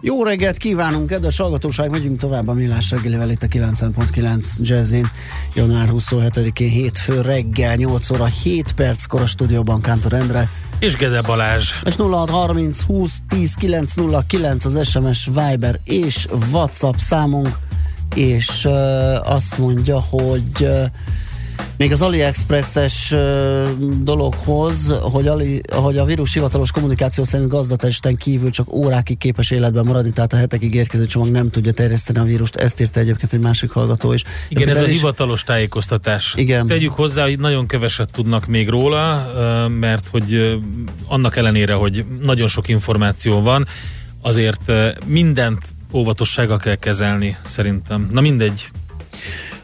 Jó reggelt kívánunk, kedves hallgatóság, megyünk tovább a Millás reggelivel itt a 90.9 Jazzin. Január 27-én hétfő reggel 8 óra 7 perckor a stúdióban Kántor Endre. És Gede Balázs. És 0630 20 10 909 az SMS Viber és WhatsApp számunk, és uh, azt mondja, hogy uh, még az AliExpress-es dologhoz, hogy, Ali, hogy a vírus hivatalos kommunikáció szerint gazdatesten kívül csak órákig képes életben maradni, tehát a hetekig érkező csomag nem tudja terjeszteni a vírust. Ezt írta egyébként egy másik hallgató is. Igen, ez, ez a hivatalos tájékoztatás. Igen. Tegyük hozzá, hogy nagyon keveset tudnak még róla, mert hogy annak ellenére, hogy nagyon sok információ van, azért mindent óvatossággal kell kezelni, szerintem. Na mindegy,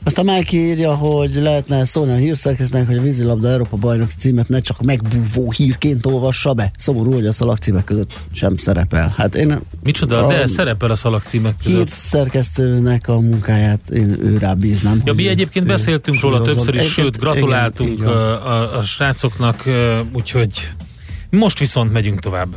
aztán Mike írja, hogy lehetne szólni a hírszerkesztnek, hogy a vízilabda Európa bajnoki címet ne csak megbúvó hírként olvassa be. Szomorú, hogy a szalagcímek között sem szerepel. Hát én Micsoda, a, de szerepel a szalagcímek között. Hírszerkesztőnek a munkáját én őrá bíznám. Ja, mi egyébként beszéltünk róla többször is, sőt, gratuláltunk igen, a, a, a srácoknak, úgyhogy most viszont megyünk tovább.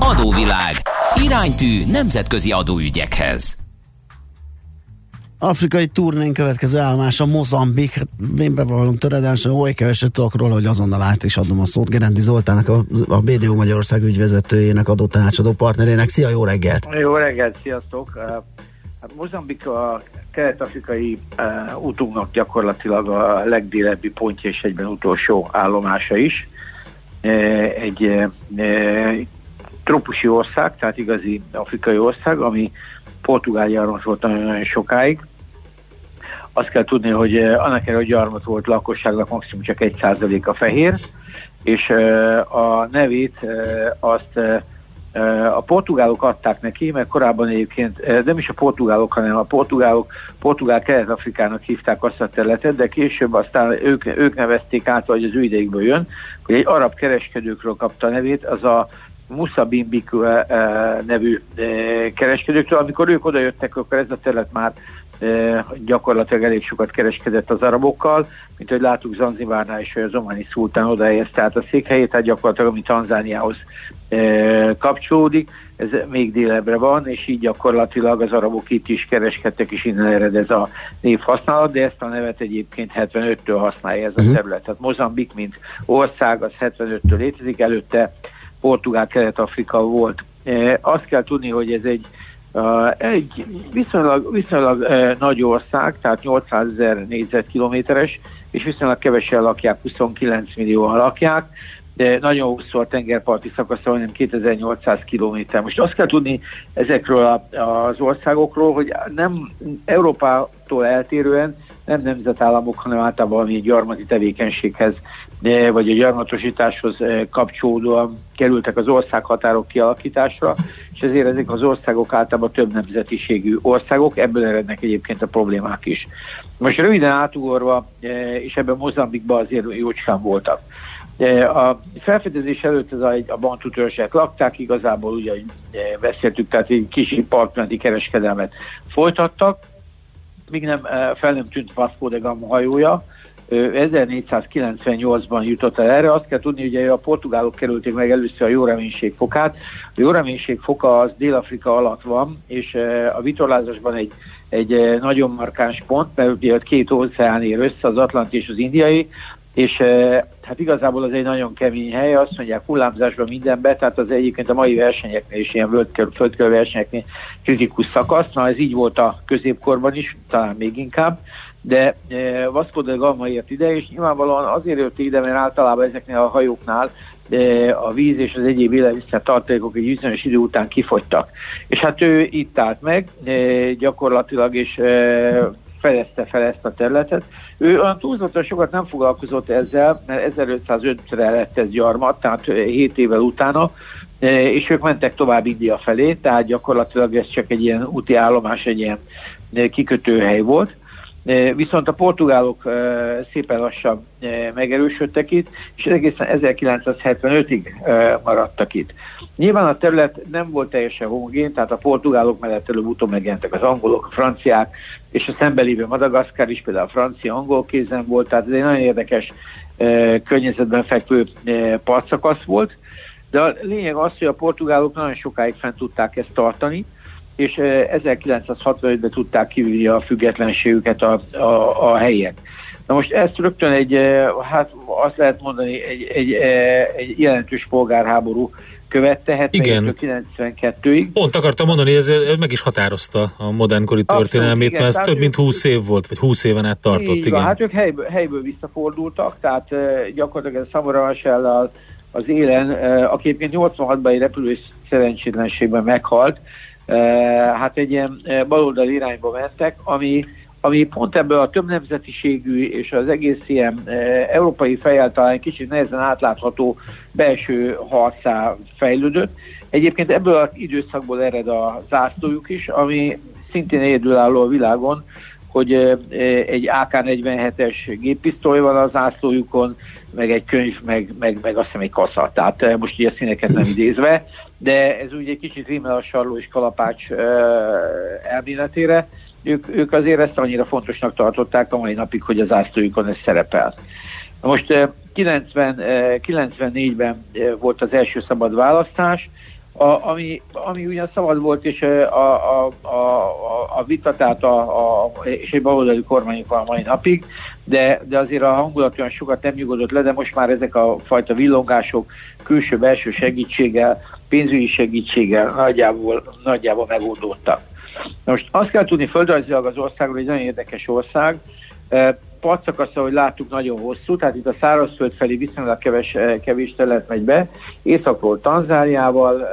Adóvilág. Iránytű nemzetközi adóügyekhez. Afrikai turnén következő állomása Mozambik. Hát én bevallom töredelmesen, oly keveset tudok róla, hogy azonnal át is adom a szót Gerendi Zoltának, a, a BDO Magyarország ügyvezetőjének, adó tanácsadó partnerének. Szia, jó reggelt! Jó reggelt, sziasztok! Hát Mozambik a kelet-afrikai uh, útunknak gyakorlatilag a legdélebbi pontja és egyben utolsó állomása is. Egy trópusi ország, tehát igazi afrikai ország, ami Portugáliáról volt nagyon-nagyon sokáig. Azt kell tudni, hogy eh, annak ellenére, hogy gyarmat volt lakosságnak maximum csak egy százalék a fehér, és eh, a nevét eh, azt a portugálok adták neki, mert korábban egyébként nem is a portugálok, hanem a portugálok, portugál kelet-afrikának hívták azt a területet, de később aztán ők, ők nevezték át, vagy az ő idejükből jön, hogy egy arab kereskedőkről kapta a nevét, az a Musa Bimbik nevű kereskedőktől. Amikor ők odajöttek, akkor ez a terület már gyakorlatilag elég sokat kereskedett az arabokkal, mint hogy láttuk Zanzibárnál is, hogy az omani szultán odahelyezte át a székhelyét, tehát gyakorlatilag ami Tanzániához kapcsolódik, ez még délebbre van, és így gyakorlatilag az arabok itt is kereskedtek, és innen ered ez a név használat, de ezt a nevet egyébként 75-től használja ez a mhm. terület. Tehát Mozambik, mint ország, az 75-től létezik, előtte Portugál Kelet-Afrika volt. E, azt kell tudni, hogy ez egy, egy viszonylag, viszonylag e, nagy ország, tehát 800 ezer négyzetkilométeres, és viszonylag kevesen lakják, 29 millióan lakják, de nagyon hosszú a tengerparti szakasza, hanem 2800 kilométer. Most azt kell tudni ezekről az országokról, hogy nem Európától eltérően nem nemzetállamok, hanem általában valami gyarmati tevékenységhez vagy a gyarmatosításhoz kapcsolódóan kerültek az országhatárok kialakításra, és ezért ezek az országok általában több nemzetiségű országok, ebből erednek egyébként a problémák is. Most röviden átugorva, és ebben Mozambikban azért jócskán voltak. A felfedezés előtt ez a, a bantu törzsek lakták, igazából ugye beszéltük, tehát egy kis partmenti kereskedelmet folytattak, míg nem fel nem tűnt Vasco de Gama hajója, 1498-ban jutott el erre. Azt kell tudni, hogy a portugálok kerülték meg először a jó reménység fokát. A jó reménység foka az Dél-Afrika alatt van, és a vitorlázásban egy, egy nagyon markáns pont, mert ugye két óceán ér össze, az Atlanti és az Indiai, és hát igazából az egy nagyon kemény hely, azt mondják hullámzásban mindenbe, tehát az egyébként a mai versenyeknél is ilyen földkör versenyeknél kritikus szakasz, na ez így volt a középkorban is, talán még inkább, de Vasco de Gama ért ide, és nyilvánvalóan azért jött ide, mert általában ezeknél a hajóknál de a víz és az egyéb élelmiszer tartalékok egy bizonyos idő után kifogytak. És hát ő itt állt meg gyakorlatilag, és fejezte fel ezt a területet. Ő olyan túlzottan sokat nem foglalkozott ezzel, mert 1505-re lett ez gyarmat, tehát 7 évvel utána, és ők mentek tovább India felé, tehát gyakorlatilag ez csak egy ilyen úti állomás, egy ilyen kikötőhely volt. Viszont a portugálok szépen lassan megerősödtek itt, és egészen 1975-ig maradtak itt. Nyilván a terület nem volt teljesen homogén, tehát a portugálok mellett előbb-utóbb megjelentek az angolok, a franciák, és a szemben lévő Madagaszkár is például a francia-angol kézen volt, tehát ez egy nagyon érdekes környezetben fekvő partszakasz volt, de a lényeg az, hogy a portugálok nagyon sokáig fent tudták ezt tartani, és 1965-ben tudták kivívni a függetlenségüket a, a, a helyen. Na most ezt rögtön egy, hát azt lehet mondani, egy, egy, egy jelentős polgárháború követte 72-ig. Pont akartam mondani, ez, ez meg is határozta a modernkori történelmét, mert ez több mint 20 év volt, vagy 20 éven át tartott. igen. Van, hát ők helyből, helyből visszafordultak, tehát gyakorlatilag ez Samora az élen, aki egyébként 86-ban egy repülő szerencsétlenségben meghalt, hát egy ilyen baloldali irányba mentek, ami, ami pont ebből a több nemzetiségű és az egész ilyen európai fejjel talán kicsit nehezen átlátható belső harcá fejlődött. Egyébként ebből az időszakból ered a zászlójuk is, ami szintén egyedülálló a világon, hogy egy AK-47-es géppisztoly van az zászlójukon, meg egy könyv, meg, meg, meg azt hiszem egy kasza. Tehát most ugye a színeket nem idézve, de ez ugye egy kicsit rímel a sarló és kalapács elméletére. Ők, ők azért ezt annyira fontosnak tartották a mai napig, hogy az ászlójukon ez szerepel. Most 90, 94-ben volt az első szabad választás, a, ami, ami ugyan szabad volt, és a, a, a, a vita, tehát a, a, és egy baloldali kormányunk van a mai napig, de, de azért a hangulat olyan sokat nem nyugodott le, de most már ezek a fajta villongások külső-belső segítséggel, pénzügyi segítséggel nagyjából, nagyjából megoldódtak. Most azt kell tudni földrajzilag az országról, hogy nagyon érdekes ország, partszakasza, hogy láttuk, nagyon hosszú, tehát itt a szárazföld felé viszonylag keves, kevés terület megy be, északról Tanzániával e,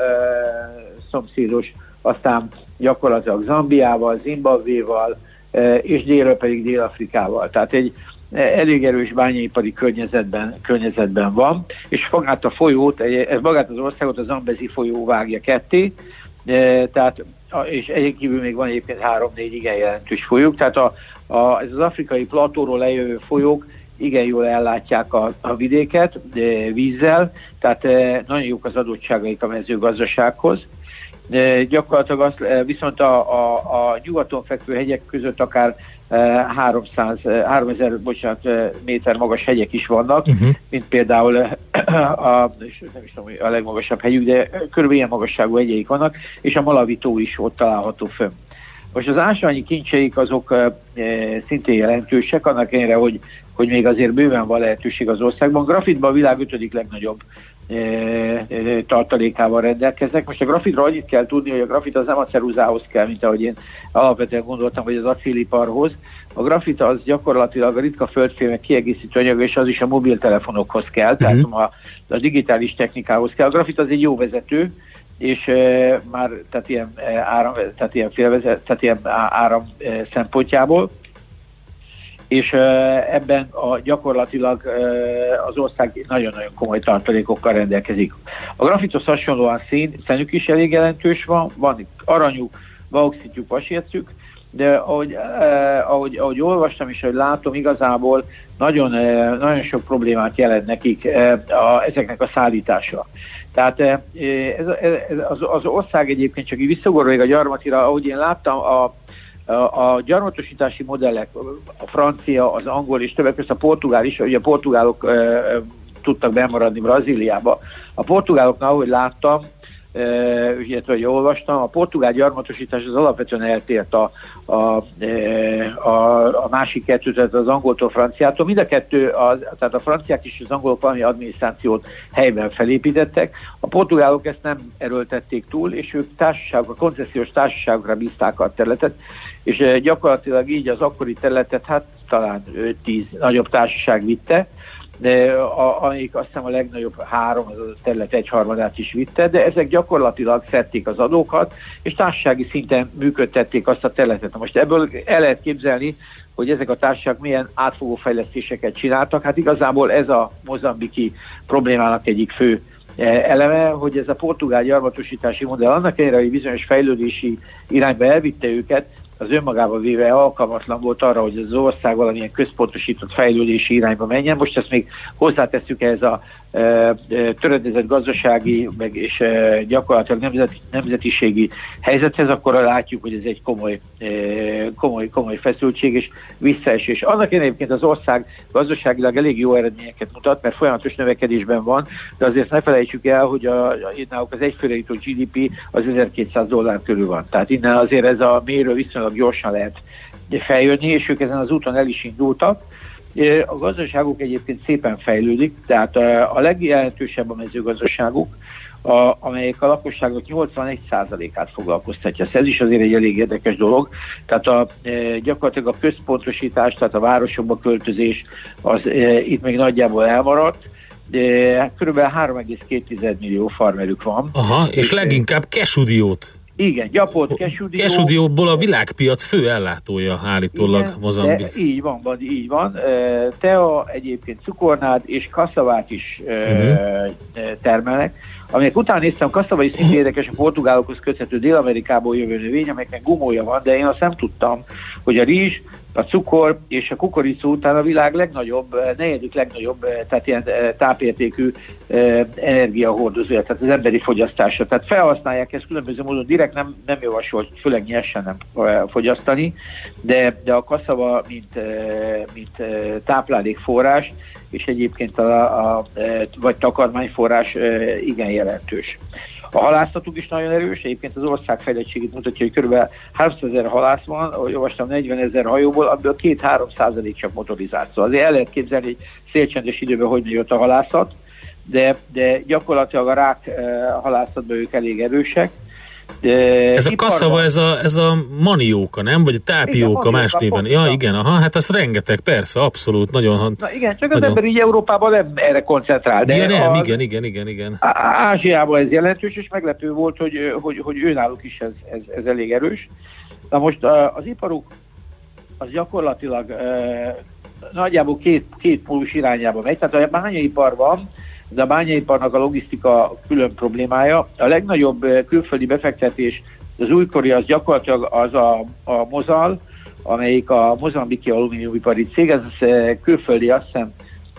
szomszédos, aztán gyakorlatilag Zambiával, Zimbabvéval, e, és délről pedig Dél-Afrikával. Tehát egy elég erős bányaipari környezetben, környezetben van, és magát a folyót, ez magát az országot a Zambezi folyó vágja ketté, tehát és egyébként még van egyébként három-négy igen jelentős folyók, tehát a, a, ez az afrikai platóról lejövő folyók igen jól ellátják a, a vidéket vízzel, tehát e, nagyon jók az adottságaik a mezőgazdasághoz. Gyakorlatilag azt, e, viszont a, a, a nyugaton fekvő hegyek között akár 300, 3000 bocsánat, méter magas hegyek is vannak, uh-huh. mint például a, nem is tudom, a legmagasabb hegyük, de körülbelül ilyen magasságú hegyeik vannak, és a Malawi tó is ott található fönn. Most az ásványi kincseik azok e, szintén jelentősek, annak ellenére, hogy, hogy még azért bőven van lehetőség az országban. Grafitban a világ ötödik legnagyobb tartalékával rendelkeznek. Most a grafitra annyit kell tudni, hogy a grafit az nem a ceruzához kell, mint ahogy én alapvetően gondoltam, hogy az acéliparhoz. A grafit az gyakorlatilag a ritka földfémek kiegészítő anyag, és az is a mobiltelefonokhoz kell, uh-huh. tehát a, a digitális technikához kell. A grafit az egy jó vezető, és e, már tehát ilyen, e, áram, tehát ilyen, félvezet, tehát ilyen áram e, szempontjából, és ebben a, gyakorlatilag az ország nagyon-nagyon komoly tartalékokkal rendelkezik. A grafithoz hasonlóan szín, szenük is elég jelentős van, van aranyuk, bauxitjuk, vasércük, de ahogy, eh, ahogy, ahogy olvastam és ahogy látom, igazából nagyon, eh, nagyon sok problémát jelent nekik eh, a, ezeknek a szállítása. Tehát ez, ez, az, az ország egyébként csak így visszagorolja a gyarmatira, ahogy én láttam, a, a, gyarmatosítási modellek, a francia, az angol és többek között a portugál is, ugye a portugálok e, tudtak bemaradni Brazíliába. A portugáloknál, ahogy láttam, illetve olvastam, a portugál gyarmatosítás az alapvetően eltért a, a, a, a másik kettő, tehát az angoltól, franciától. Mind a kettő, az, tehát a franciák és az angolok valami adminisztrációt helyben felépítettek. A portugálok ezt nem erőltették túl, és ők társaságok, koncesziós társaságokra bízták a területet, és gyakorlatilag így az akkori területet, hát talán 5-10 nagyobb társaság vitte, de a, amelyik azt hiszem a legnagyobb három, az a terület egyharmadát is vitte, de ezek gyakorlatilag szedték az adókat, és társasági szinten működtették azt a területet. Most ebből el lehet képzelni, hogy ezek a társaságok milyen átfogó fejlesztéseket csináltak. Hát igazából ez a mozambiki problémának egyik fő eh, eleme, hogy ez a portugál gyarmatosítási modell annak ellenére, hogy bizonyos fejlődési irányba elvitte őket, az önmagában véve alkalmatlan volt arra, hogy az ország valamilyen központosított fejlődési irányba menjen. Most ezt még hozzátesszük ez a töredezett gazdasági meg és gyakorlatilag nemzeti, nemzetiségi helyzethez, akkor látjuk, hogy ez egy komoly, komoly, komoly feszültség és visszaesés. Annak egyébként az ország gazdaságilag elég jó eredményeket mutat, mert folyamatos növekedésben van, de azért ne felejtsük el, hogy a, a, az egyfőre jutó GDP az 1200 dollár körül van. Tehát innen azért ez a mérő viszonylag gyorsan lehet feljönni, és ők ezen az úton el is indultak. A gazdaságuk egyébként szépen fejlődik, tehát a legjelentősebb a mezőgazdaságuk, a, amelyek a lakosságok 81%-át foglalkoztatja. Ez is azért egy elég érdekes dolog. Tehát a, gyakorlatilag a központosítás, tehát a városokba költözés az e, itt még nagyjából elmaradt. De kb. 3,2 millió farmerük van. Aha, és, és leginkább kesudiót igen, gyapott kesudió. Kesudióból a világpiac fő ellátója állítólag Mozambik. Így van, van, így van. Tea, egyébként cukornád és kaszavát is uh-huh. termelnek. Aminek után néztem, kaszava is szintén érdekes a portugálokhoz köthető Dél-Amerikából jövő növény, amelyeknek gumója van, de én azt nem tudtam, hogy a rizs, a cukor és a kukoricó után a világ legnagyobb, eh, negyedik legnagyobb, eh, tehát ilyen eh, tápértékű energiahordozója, tehát az emberi fogyasztása. Tehát felhasználják ezt különböző módon, direkt nem, nem javasolt, főleg nyersen nem fogyasztani, de, de a kaszava, mint, mint táplálékforrás, és egyébként a, a, vagy takarmányforrás igen jelentős. A halászatuk is nagyon erős, egyébként az ország fejlettségét mutatja, hogy kb. 300 ezer halász van, ahogy olvastam 40 ezer hajóból, abból 2-3 százalék csak motorizált. Szóval azért el lehet képzelni, hogy szélcsendes időben hogy jött a halászat, de, de gyakorlatilag a rák eh, halászatban ők elég erősek, ez a kaszava, ez a, ez a manióka, nem? Vagy a tápióka igen, más néven. Ja, igen, aha, hát ez rengeteg, persze, abszolút, nagyon... Na igen, csak nagyon... az ember így Európában nem erre koncentrál. De ja, nem, az, igen, igen, igen, igen. Ázsiában ez jelentős, és meglepő volt, hogy, hogy, hogy őnáluk is ez, ez, ez elég erős. Na most az iparuk az gyakorlatilag nagyjából két, két pólus irányába megy, tehát a bányaipar van, de a bányaiparnak a logisztika külön problémája. A legnagyobb eh, külföldi befektetés az újkori az gyakorlatilag az a, a Mozal, amelyik a mozambiki alumíniumipari cég, ez eh, külföldi azt hiszem,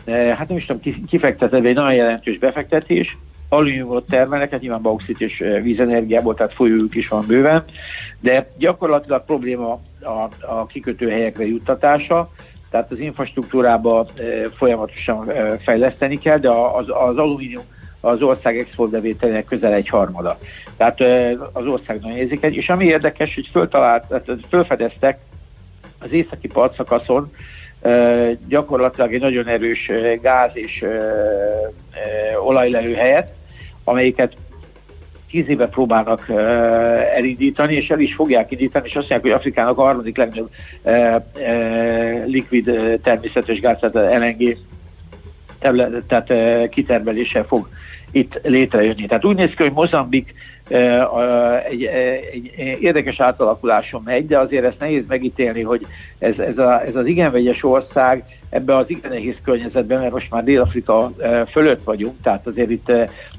eh, hát nem is tudom, kifektetett egy nagyon jelentős befektetés, alumíniumot termelnek, hát nyilván bauxit és vízenergiából, tehát folyójuk is van bőven, de gyakorlatilag probléma a, a kikötőhelyekre juttatása, tehát az infrastruktúrába folyamatosan fejleszteni kell, de az, az alumínium az ország exportbevételének közel egy harmada. Tehát az ország nagyon érzékeny, és ami érdekes, hogy föltalált, fölfedeztek az északi partszakaszon gyakorlatilag egy nagyon erős gáz és olajlelő helyet, amelyiket tíz éve próbálnak elindítani, és el is fogják indítani, és azt mondják, hogy Afrikának a harmadik legnagyobb likvid természetes gáz, tehát LNG terület, tehát kitermelése fog itt létrejönni. Tehát úgy néz ki, hogy Mozambik egy, egy érdekes átalakuláson megy, de azért ezt nehéz megítélni, hogy ez, ez, a, ez az igen vegyes ország ebbe az igen nehéz környezetben, mert most már Dél-Afrika fölött vagyunk, tehát azért itt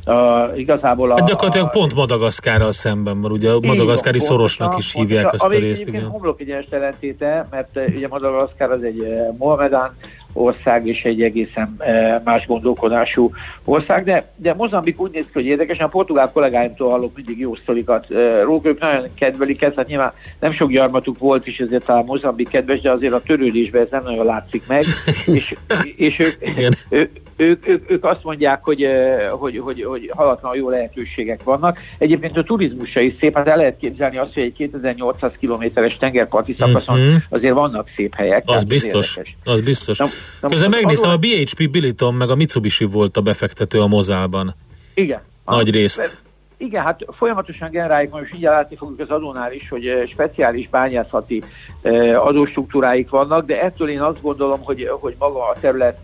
a, igazából a... Hát gyakorlatilag pont Madagaszkárral szemben van, ugye a madagaszkári szorosnak is hívják ezt a részt. Ami homlok egyenes jelentéte, mert ugye Madagaszkár az egy Mohamedán ország és egy egészen e, más gondolkodású ország, de, de Mozambik úgy néz ki, hogy érdekesen a portugál kollégáimtól hallok mindig jó sztorikat e, róluk, ők nagyon kedvelik ezt, hát nyilván nem sok gyarmatuk volt is, ezért a Mozambik kedves, de azért a törődésben ez nem nagyon látszik meg, és, és ők, ők, ők, ők azt mondják, hogy, e, hogy, hogy, hogy halatlan jó lehetőségek vannak. Egyébként a turizmusa is szép, hát el lehet képzelni azt, hogy egy 2800 kilométeres tengerparti szakaszon mm-hmm. azért vannak szép helyek. Az biztos, az biztos. Na, Közben megnéztem, a BHP Billiton meg a Mitsubishi volt a befektető a Mozálban. Igen. Nagy részt. igen, hát folyamatosan generáljuk, most mindjárt látni fogjuk az adónál is, hogy speciális bányászati adóstruktúráik vannak, de ettől én azt gondolom, hogy, hogy maga a terület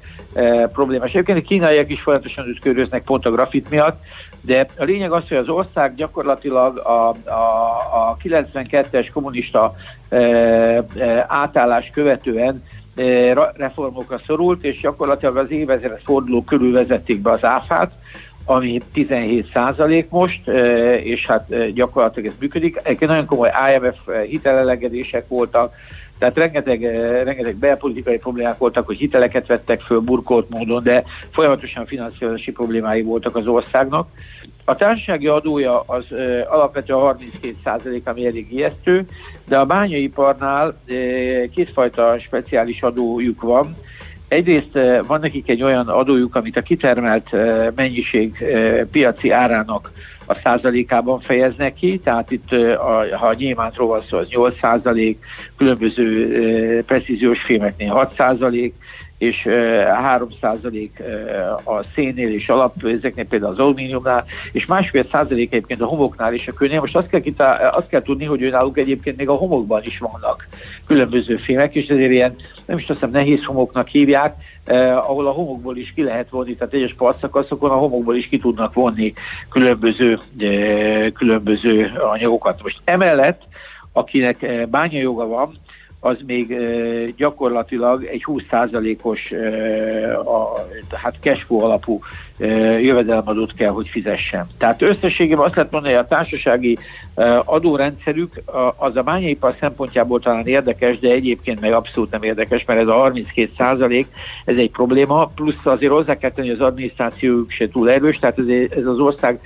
problémás. Egyébként a kínaiak is folyamatosan ütköröznek pont a grafit miatt, de a lényeg az, hogy az ország gyakorlatilag a, a, a 92-es kommunista e, e, átállás követően reformokra szorult, és gyakorlatilag az évezred forduló körül vezették be az áfát, ami 17 százalék most, és hát gyakorlatilag ez működik. Egyébként nagyon komoly IMF hitelelegedések voltak, tehát rengeteg, rengeteg belpolitikai problémák voltak, hogy hiteleket vettek föl burkolt módon, de folyamatosan finanszírozási problémái voltak az országnak. A társasági adója az ö, alapvetően 32 százalék, ami elég ijesztő, de a bányaiparnál ö, kétfajta speciális adójuk van. Egyrészt van nekik egy olyan adójuk, amit a kitermelt mennyiség piaci árának a százalékában fejeznek ki, tehát itt a, ha a nyilvántról van szó, az 8 százalék, különböző precíziós fémeknél 6 százalék, és 3% a szénnél és alap, ezeknél például az alumíniumnál, és másfél százalék egyébként a homoknál és a kőnél. Most azt kell, kitá- azt kell tudni, hogy náluk egyébként még a homokban is vannak különböző fémek, és ezért ilyen, nem is tudom, nehéz homoknak hívják, eh, ahol a homokból is ki lehet vonni, tehát egyes partszakaszokon a homokból is ki tudnak vonni különböző, eh, különböző anyagokat. Most emellett, akinek bányajoga van, az még gyakorlatilag egy 20%-os a, hát cashflow alapú jövedelemadót kell, hogy fizessen. Tehát összességében azt lehet mondani, hogy a társasági adórendszerük az a bányaipar szempontjából talán érdekes, de egyébként meg abszolút nem érdekes, mert ez a 32 százalék, ez egy probléma, plusz azért hozzá kell tenni, hogy az adminisztrációjuk se túl erős, tehát ez, ez az ország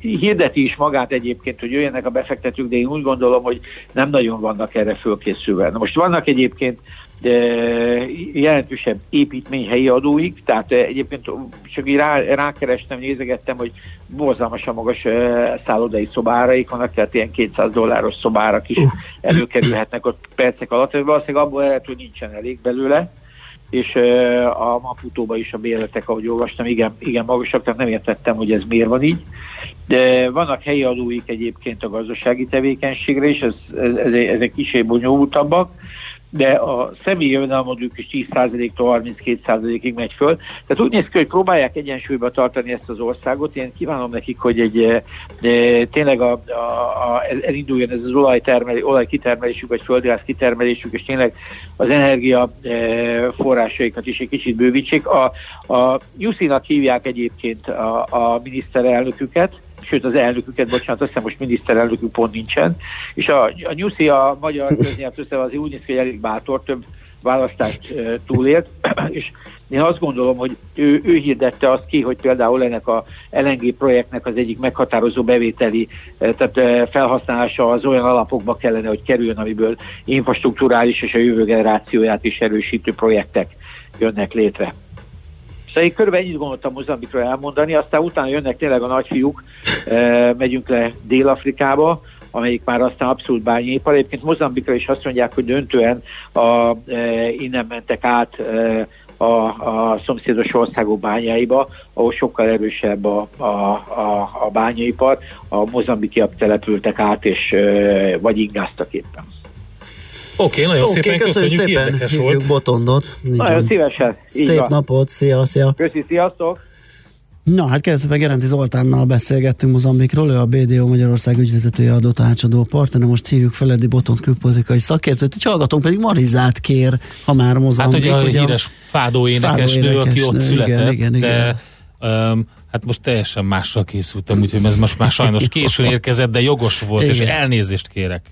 hirdeti is magát egyébként, hogy jöjjenek a befektetők, de én úgy gondolom, hogy nem nagyon vannak erre fölkészülve. Na most vannak egyébként de jelentősebb építményhelyi adóik, tehát egyébként csak így rá, rákerestem, nézegettem, hogy borzalmasan magas szállodai szobáraik vannak, tehát ilyen 200 dolláros szobárak is előkerülhetnek ott percek alatt, valószínűleg abból lehet, hogy nincsen elég belőle, és a Maputóban is a bérletek, ahogy olvastam, igen, igen magasak, tehát nem értettem, hogy ez miért van így. De vannak helyi adóik egyébként a gazdasági tevékenységre, és ez, ez, ez, ezek kicsit bonyolultabbak de a személyi jövedelmadók is 10%-tól 32%-ig megy föl. Tehát úgy néz ki, hogy próbálják egyensúlyba tartani ezt az országot. Én kívánom nekik, hogy egy e, tényleg a, a, a, elinduljon ez az olajtermelés, olajkitermelésük, vagy földgáz kitermelésük, és tényleg az energia e, forrásaikat is egy kicsit bővítsék. A, a Juszinak hívják egyébként a, a miniszterelnöküket, sőt az elnöküket, bocsánat, azt hiszem most miniszterelnökük pont nincsen, és a, a Nyuszi a magyar köznyelv azért úgy néz ki, hogy elég bátor, több választást e, túlélt, és én azt gondolom, hogy ő, ő hirdette azt ki, hogy például ennek a LNG projektnek az egyik meghatározó bevételi, tehát felhasználása az olyan alapokba kellene, hogy kerüljön, amiből infrastruktúrális és a jövő generációját is erősítő projektek jönnek létre. Szóval én körülbelül ennyit gondoltam Mozambikról elmondani, aztán utána jönnek tényleg a nagyfiúk, e, megyünk le Dél-Afrikába, amelyik már aztán abszolút bányépar. Egyébként Mozambikra is azt mondják, hogy döntően a, e, innen mentek át e, a, a szomszédos országok bányáiba, ahol sokkal erősebb a, a, a, a bányaipar. A mozambikiak települtek át, és e, vagy ingáztak éppen. Oké, okay, nagyon okay, szépen köszönjük, köszönjük szépen. érdekes volt. Botondot. Nagyon szívesen. Szép van. napot, szia, szia. Köszi, sziasztok. Na, hát keresztben Gerenti Zoltánnal beszélgettünk Mozambikról, ő a BDO Magyarország ügyvezetője adó tanácsadó partner, most hívjuk fel Edi Botont külpolitikai szakértőt, egy hallgatónk pedig Marizát kér, ha már Mozambik. Hát ugye a híres fádó énekesnő, aki ott született, igen, igen, de igen. Um, hát most teljesen mással készültem, úgyhogy ez most már sajnos későn érkezett, de jogos volt, igen. és elnézést kérek.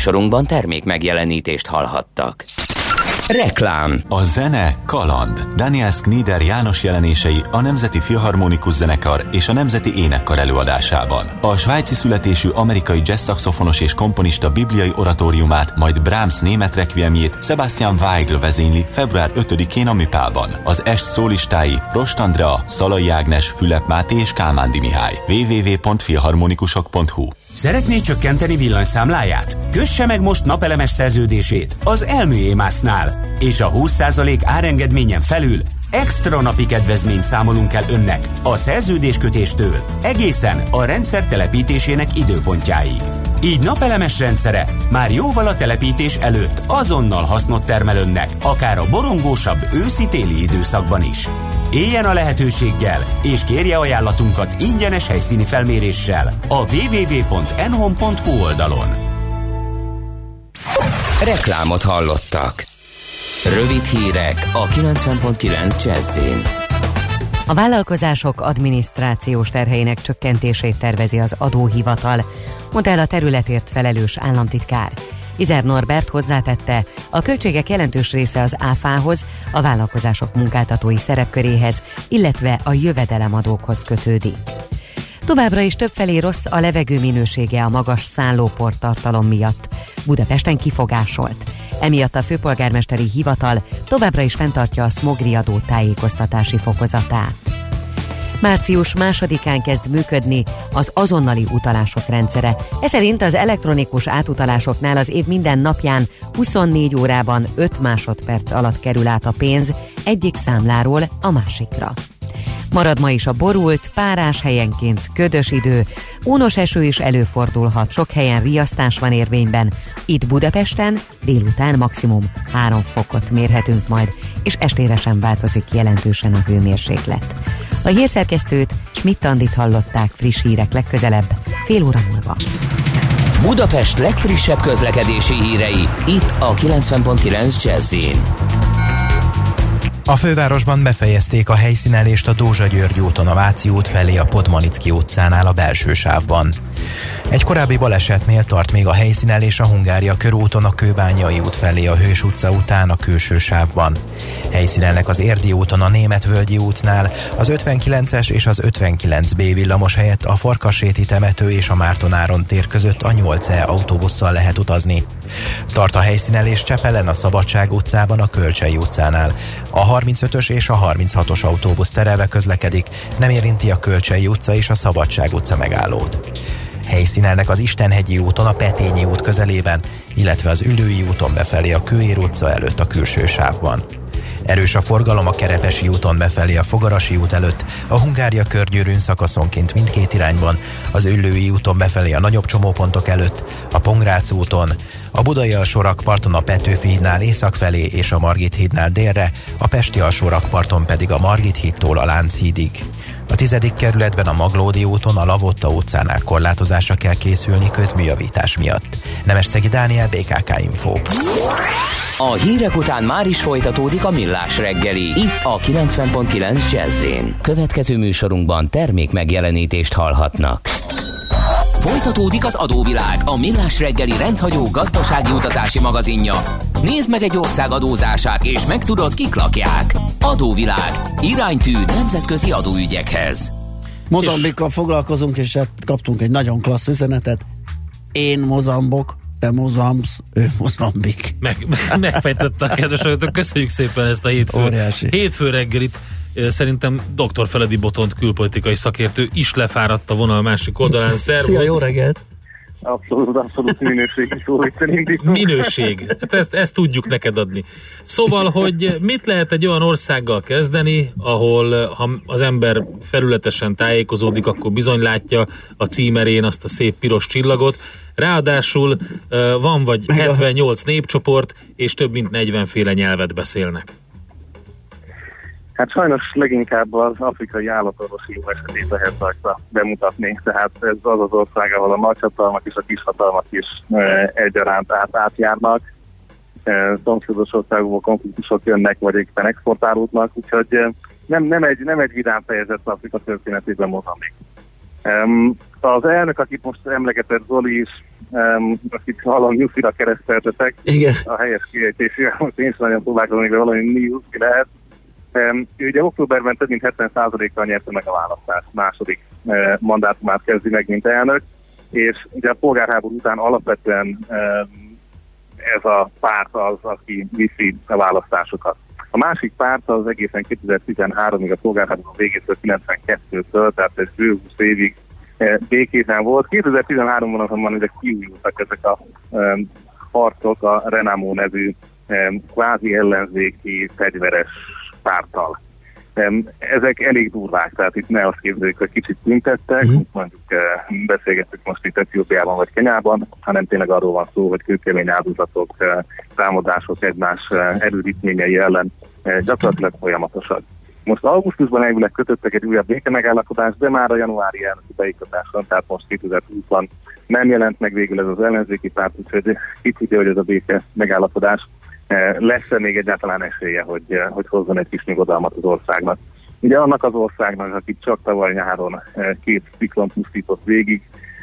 Műsorunkban termék megjelenítést hallhattak. Reklám A zene kaland. Daniel Schnider János jelenései a Nemzeti Filharmonikus Zenekar és a Nemzeti Énekkar előadásában. A svájci születésű amerikai jazz szaxofonos és komponista bibliai oratóriumát, majd Brahms német requiemjét Sebastian Weigl vezényli február 5-én a Műpában. Az est szólistái Rost Andrea, Szalai Ágnes, Fülep Máté és Kálmándi Mihály. www.filharmonikusok.hu Szeretné csökkenteni villanyszámláját? Kösse meg most napelemes szerződését az Elműémásznál, és a 20% árengedményen felül extra napi kedvezményt számolunk el önnek a szerződéskötéstől egészen a rendszer telepítésének időpontjáig. Így napelemes rendszere már jóval a telepítés előtt azonnal hasznot termel önnek, akár a borongósabb őszi-téli időszakban is. Éljen a lehetőséggel, és kérje ajánlatunkat ingyenes helyszíni felméréssel a www.enhom.hu oldalon. Reklámot hallottak. Rövid hírek a 90.9 Jazzin. A vállalkozások adminisztrációs terheinek csökkentését tervezi az adóhivatal, mondta el a területért felelős államtitkár. Izer Norbert hozzátette, a költségek jelentős része az áfához, a vállalkozások munkáltatói szerepköréhez, illetve a jövedelemadókhoz kötődik. Továbbra is többfelé rossz a levegő minősége a magas szállóportartalom miatt. Budapesten kifogásolt. Emiatt a főpolgármesteri hivatal továbbra is fenntartja a smogriadó tájékoztatási fokozatát. Március másodikán kezd működni az azonnali utalások rendszere. Ez szerint az elektronikus átutalásoknál az év minden napján 24 órában 5 másodperc alatt kerül át a pénz egyik számláról a másikra. Marad ma is a borult, párás helyenként ködös idő, ónos eső is előfordulhat, sok helyen riasztás van érvényben. Itt Budapesten délután maximum 3 fokot mérhetünk majd, és estére sem változik jelentősen a hőmérséklet. A hírszerkesztőt Schmidt-Tandit hallották friss hírek legközelebb, fél óra múlva. Budapest legfrissebb közlekedési hírei, itt a 90.9 jazz a fővárosban befejezték a helyszínelést a Dózsa-György úton a Váci út felé a Podmanicki utcánál a belső sávban. Egy korábbi balesetnél tart még a helyszínelés a Hungária körúton a Kőbányai út felé a Hős utca után a külső sávban. Helyszínelnek az Érdi úton a Németvölgyi útnál, az 59-es és az 59B villamos helyett a Farkaséti temető és a Mártonáron tér között a 8E autóbusszal lehet utazni. Tart a helyszínelés Csepelen a Szabadság utcában a Kölcsei utcánál. A 35-ös és a 36-os autóbusz terelve közlekedik, nem érinti a Kölcsei utca és a Szabadság utca megállót. Helyszínelnek az Istenhegyi úton a Petényi út közelében, illetve az Ülői úton befelé a Kőér utca előtt a külső sávban. Erős a forgalom a Kerepesi úton befelé a Fogarasi út előtt, a Hungária körgyűrűn szakaszonként mindkét irányban, az Üllői úton befelé a nagyobb csomópontok előtt, a Pongrác úton, a Budai alsórakparton a Petőfi hídnál észak felé és a Margit hídnál délre, a Pesti alsórakparton pedig a Margit hídtól a Lánchídig. A tizedik kerületben a Maglódi úton a Lavotta utcánál korlátozásra kell készülni közműjavítás miatt. Szegi Dániel, BKK Info. A hírek után már is folytatódik a millás reggeli. Itt a 90.9 jazz Következő műsorunkban termék megjelenítést hallhatnak. Folytatódik az adóvilág, a millás reggeli rendhagyó gazdasági utazási magazinja. Nézd meg egy ország adózását, és megtudod, kik lakják. Adóvilág. Iránytű nemzetközi adóügyekhez. Mozambikkal foglalkozunk, és hát kaptunk egy nagyon klassz üzenetet. Én Mozambok, te Mozambs, ő Mozambik. Meg, meg, megfejtette a kedves köszönjük szépen ezt a hétfő, Óriási. hétfő reggelit. Szerintem dr. Feledi Botont külpolitikai szakértő is lefáradt a vonal másik oldalán. Szervusz! Szia, jó reggelt! Abszolút, abszolút minőségi szó, hogy szerint Minőség. Hát ezt, ezt tudjuk neked adni. Szóval, hogy mit lehet egy olyan országgal kezdeni, ahol ha az ember felületesen tájékozódik, akkor bizony látja a címerén azt a szép piros csillagot. Ráadásul van vagy 78 népcsoport, és több mint 40 féle nyelvet beszélnek. Hát sajnos leginkább az afrikai állatorvosi esetét lehet rajta bemutatni, tehát ez az az ország, ahol a nagyhatalmak és a kishatalmak is e, egyaránt át, átjárnak. E, szomszédos országokból konfliktusok jönnek, vagy éppen exportálódnak, úgyhogy e, nem, nem, egy, nem egy vidám fejezet Afrika történetében Mozambik. Um, az elnök, akit most emlegetett Zoli is, um, akit hallom Nyuszira kereszteltetek, Igen. a helyes kiejtésével, most én is nagyon próbálkozom, hogy valami Nyuszi lehet. Ő ugye októberben több mint 70%-kal nyerte meg a választást, második uh, mandátumát kezdi meg, mint elnök, és ugye a polgárháború után alapvetően ez a párt az, aki viszi a választásokat. A másik párt az egészen 2013-ig a polgárháború végétől 92-től, tehát egy bő 20 évig eh, békésen volt. 2013-ban azonban ugye kiújultak ezek a harcok a Renamo nevű kvázi ellenzéki fegyveres párttal. Um, ezek elég durvák, tehát itt ne azt képzeljük, hogy kicsit tüntettek, mm. mondjuk uh, beszélgettük most itt Etiópiában vagy Kenyában, hanem tényleg arról van szó, hogy kőkemény áldozatok, uh, támadások egymás uh, erődítményei ellen gyakorlatilag folyamatosak. Most augusztusban elvileg kötöttek egy újabb béke megállapodást, de már a januári elnöki beiktatáson, tehát most 2020-ban nem jelent meg végül ez az ellenzéki párt, úgyhogy ki tudja, hogy ez a béke megállapodás lesz-e még egyáltalán esélye, hogy, hogy hozzon egy kis nyugodalmat az országnak. Ugye annak az országnak, akit csak tavaly nyáron két ciklon pusztított végig,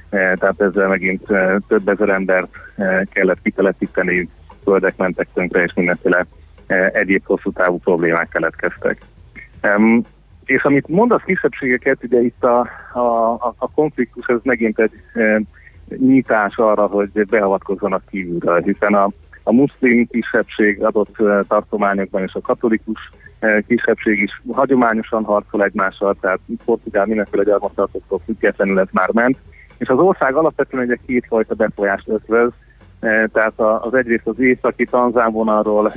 tehát ezzel megint több ezer embert kellett kitelepíteni, földek mentek tönkre, és mindenféle egyéb hosszú távú problémák keletkeztek. És amit mondasz kisebbségeket, ugye itt a, a, a konfliktus, ez megint egy nyitás arra, hogy beavatkozzanak kívülről, hiszen a, a muszlim kisebbség adott tartományokban és a katolikus kisebbség is hagyományosan harcol egymással, tehát Portugál mindenféle gyarmattartóktól függetlenül ez már ment. És az ország alapvetően egy kétfajta befolyást ötvöz, tehát az egyrészt az északi tanzánvonalról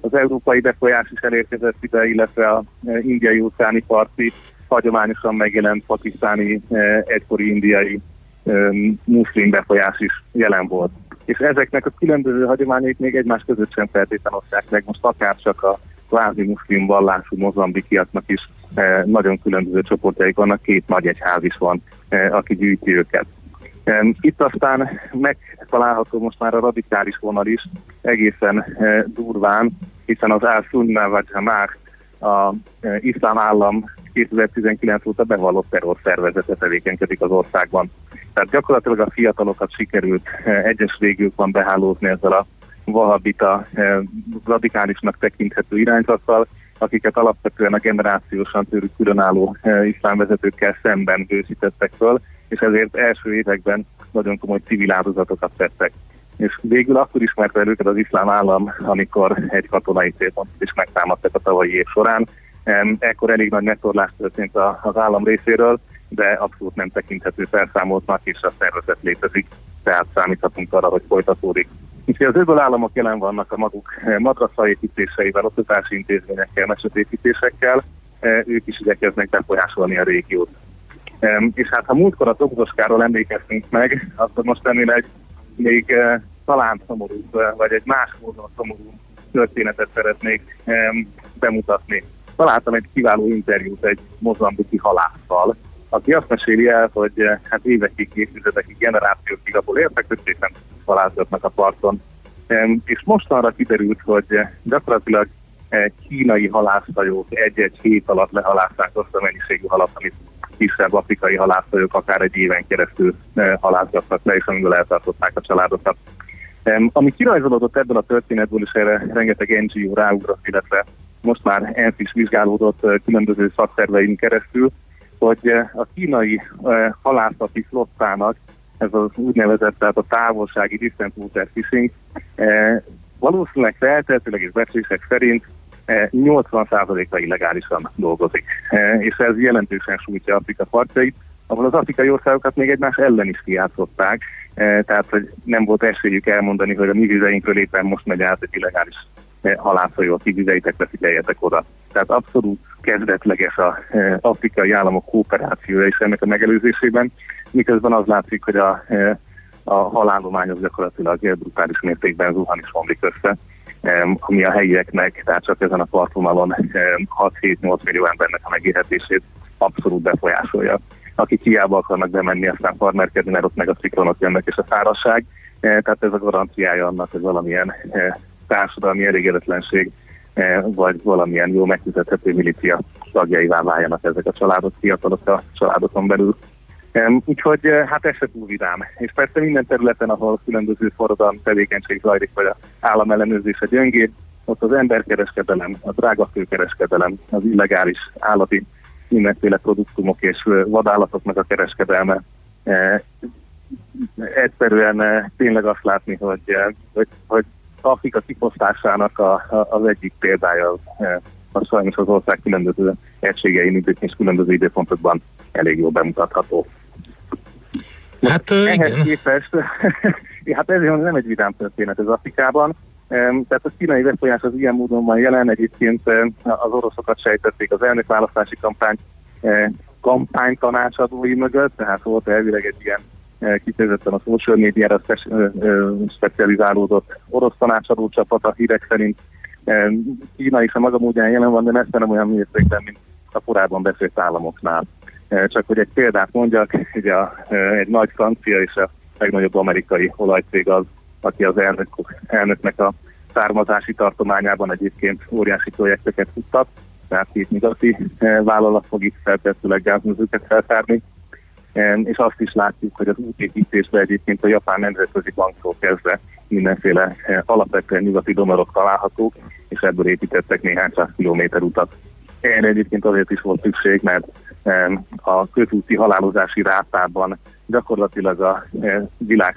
az európai befolyás is elérkezett ide, illetve a indiai óceáni parti hagyományosan megjelent pakisztáni, egykori indiai muszlim befolyás is jelen volt és ezeknek a különböző hagyományait még egymás között sem feltétlenül osztják meg. Most akár csak a kvázi muszlim vallású mozambikiaknak is eh, nagyon különböző csoportjaik vannak, két nagy egyház is van, eh, aki gyűjti őket. Eh, itt aztán megtalálható most már a radikális vonal is egészen eh, durván, hiszen az Al-Sunnah vagy Hamar, a iszlám állam 2019 óta bevallott terrorszervezete tevékenykedik az országban. Tehát gyakorlatilag a fiatalokat sikerült eh, egyes régiókban behálózni ezzel a vahabita eh, radikálisnak tekinthető irányzattal, akiket alapvetően a generációsan tőlük különálló eh, iszlámvezetőkkel szemben bőszítettek föl, és ezért első években nagyon komoly civil áldozatokat tettek. És végül akkor ismert el őket az iszlám állam, amikor egy katonai célpontot is megtámadtak a tavalyi év során. Ekkor elég nagy megtorlás történt az állam részéről, de abszolút nem tekinthető felszámoltnak, és a szervezet létezik, tehát számíthatunk arra, hogy folytatódik. Úgyhogy az öböl államok jelen vannak a maguk madrasza építéseivel, oktatási intézményekkel, mesetépítésekkel, ők is igyekeznek befolyásolni a régiót. És hát ha múltkor a Tokzoskáról emlékeztünk meg, akkor most ennél egy még talán szomorú, vagy egy más módon szomorú történetet szeretnék bemutatni. Találtam egy kiváló interjút egy mozambiki halásszal, aki azt meséli el, hogy eh, hát évekig, évtizedekig, generációkig abból értek, hogy szépen találkoznak a parton. És mostanra kiderült, hogy eh, gyakorlatilag eh, kínai halászhajók egy-egy hét alatt lehalászták azt a mennyiségű halat, amit kisebb afrikai halászhajók akár egy éven keresztül halászgattak le, és amiből eltartották a családokat. Ami kirajzolódott ebből a történetből, és erre rengeteg NGO ráugrott, illetve most már ENSZ is vizsgálódott különböző szakszervein keresztül, hogy a kínai halászati flottának, ez az úgynevezett, tehát a távolsági distant water fishing, valószínűleg feltehetőleg és becslések szerint 80%-a illegálisan dolgozik. És ez jelentősen sújtja Afrika partjait, ahol az afrikai országokat még egymás ellen is kijátszották, tehát hogy nem volt esélyük elmondani, hogy a mi vizeinkről éppen most megy át egy illegális halászhajó, a ti vizeitekre figyeljetek oda. Tehát abszolút kezdetleges az e, afrikai államok kooperációja és ennek a megelőzésében, miközben az látszik, hogy a, e, a halálomány az gyakorlatilag brutális mértékben zuhan is omlik össze, e, ami a helyieknek, tehát csak ezen a partvonalon 6-7-8 millió embernek a megélhetését abszolút befolyásolja. Akik hiába akarnak bemenni, aztán farmerkedni, mert ott meg a ciklonok jönnek és a fárasság, tehát ez a garanciája annak, hogy valamilyen társadalmi elégedetlenség E, vagy valamilyen jó megfizethető milícia tagjaivá váljanak ezek a családok, fiatalok a családokon belül. Úgyhogy hát ez se túl vidám. És persze minden területen, ahol különböző forradalmi tevékenység zajlik, vagy az állam ellenőrzése gyöngéd, ott az emberkereskedelem, a drága főkereskedelem, az illegális állati mindenféle produktumok és vadállatoknak a kereskedelme. Egyszerűen tényleg azt látni, hogy, hogy, hogy Afrika kifosztásának a, a, az egyik példája az sajnos az ország különböző egységei és különböző időpontokban elég jól bemutatható. Hát Ehhez igen. képest, hát ez nem egy vidám történet ez Afrikában. Tehát a kínai befolyás az ilyen módon van jelen, egyébként az oroszokat sejtették az elnökválasztási kampány kampány tanácsadói mögött, tehát volt elvileg egy ilyen kifejezetten a social médiára specializálódott orosz tanácsadó csapat a hírek szerint. Kína is a maga módján jelen van, de messze nem olyan mértékben, mint a korábban beszélt államoknál. Csak hogy egy példát mondjak, ugye a, egy nagy francia és a legnagyobb amerikai olajcég az, aki az elnök, elnöknek a származási tartományában egyébként óriási projekteket futtat, tehát két nyugati vállalat fog itt feltehetőleg gázmezőket feltárni, és azt is látjuk, hogy az útépítésben egyébként a Japán Nemzetközi Banktól kezdve mindenféle alapvetően nyugati donorok találhatók, és ebből építettek néhány száz kilométer utat. Erre egyébként azért is volt szükség, mert a közúti halálozási rátában gyakorlatilag a világ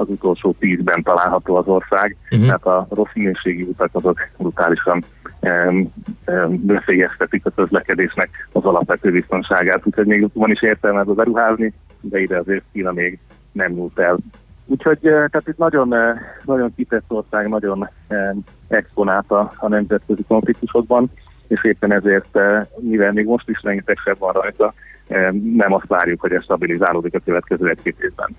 az utolsó tízben található az ország, uh-huh. tehát a rossz minőségi utak azok brutálisan um, um, befejeztetik a közlekedésnek az alapvető biztonságát, úgyhogy még van is értelme beruházni, de ide azért Kína még nem nyúlt el. Úgyhogy tehát itt nagyon, nagyon kitett ország, nagyon exponált a, nemzetközi konfliktusokban, és éppen ezért, mivel még most is rengeteg van rajta, nem azt várjuk, hogy ez stabilizálódik a következő egy-két évben.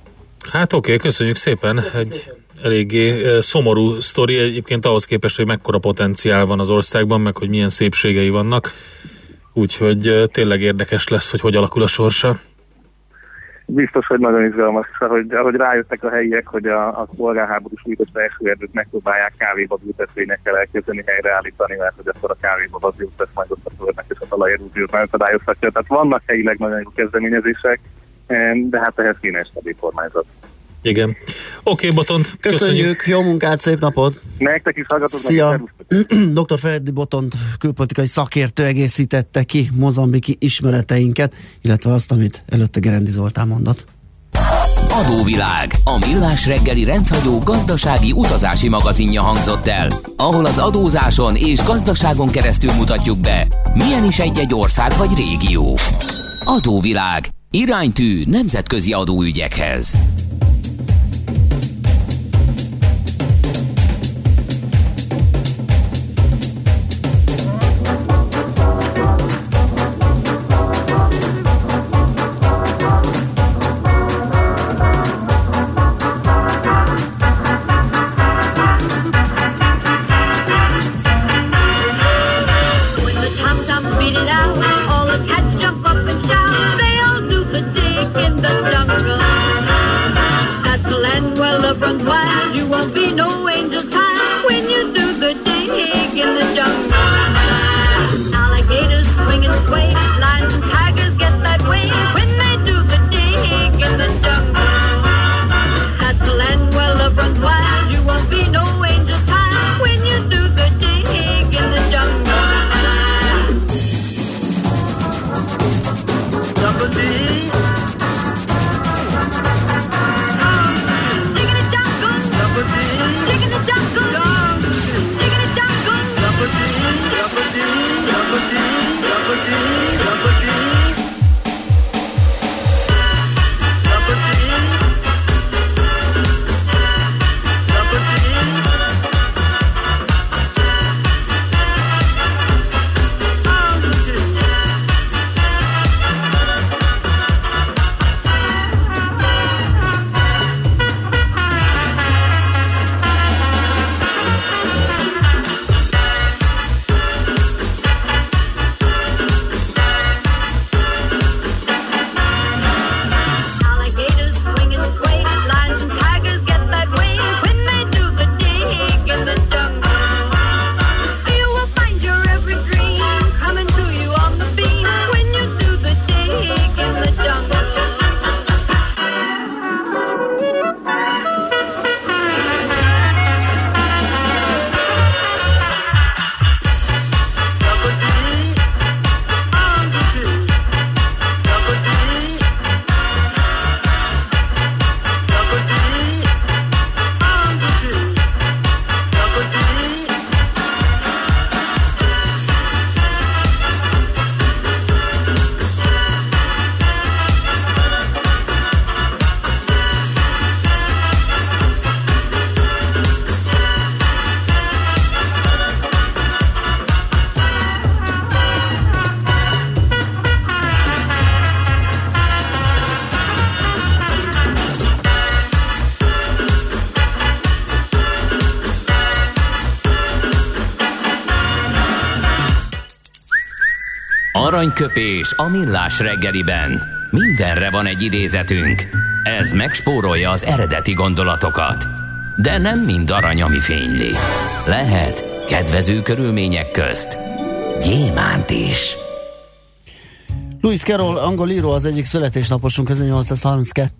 Hát oké, okay, köszönjük szépen. Egy eléggé szomorú sztori egyébként ahhoz képest, hogy mekkora potenciál van az országban, meg hogy milyen szépségei vannak. Úgyhogy tényleg érdekes lesz, hogy hogy alakul a sorsa. Biztos, hogy nagyon izgalmas, ahogy, ahogy rájöttek a helyiek, hogy a, a polgárháború sújtott esőerdőt megpróbálják kávéba ültetvényekkel elkezdeni helyreállítani, mert hogy akkor a kávéba az majd ott a földnek, és a talajerúziót megakadályozhatja. Tehát vannak helyileg nagyon jó kezdeményezések, de hát ehhez kéne egy stabil kormányzat. Igen. Oké, okay, Botont. Köszönjük, köszönjük, jó munkát, szép napot! Nektek is hallgatok. Szia! Dr. Freddy Botont külpolitikai szakértő egészítette ki mozambiki ismereteinket, illetve azt, amit előtte Gerendi Zoltán mondott. Adóvilág, a millás reggeli rendhagyó gazdasági utazási magazinja hangzott el, ahol az adózáson és gazdaságon keresztül mutatjuk be, milyen is egy-egy ország vagy régió. Adóvilág, iránytű nemzetközi adóügyekhez. Aranyköpés a millás reggeliben. Mindenre van egy idézetünk. Ez megspórolja az eredeti gondolatokat. De nem mind arany, ami fényli. Lehet kedvező körülmények közt gyémánt is. Louis Carroll, angol író, az egyik születésnaposunk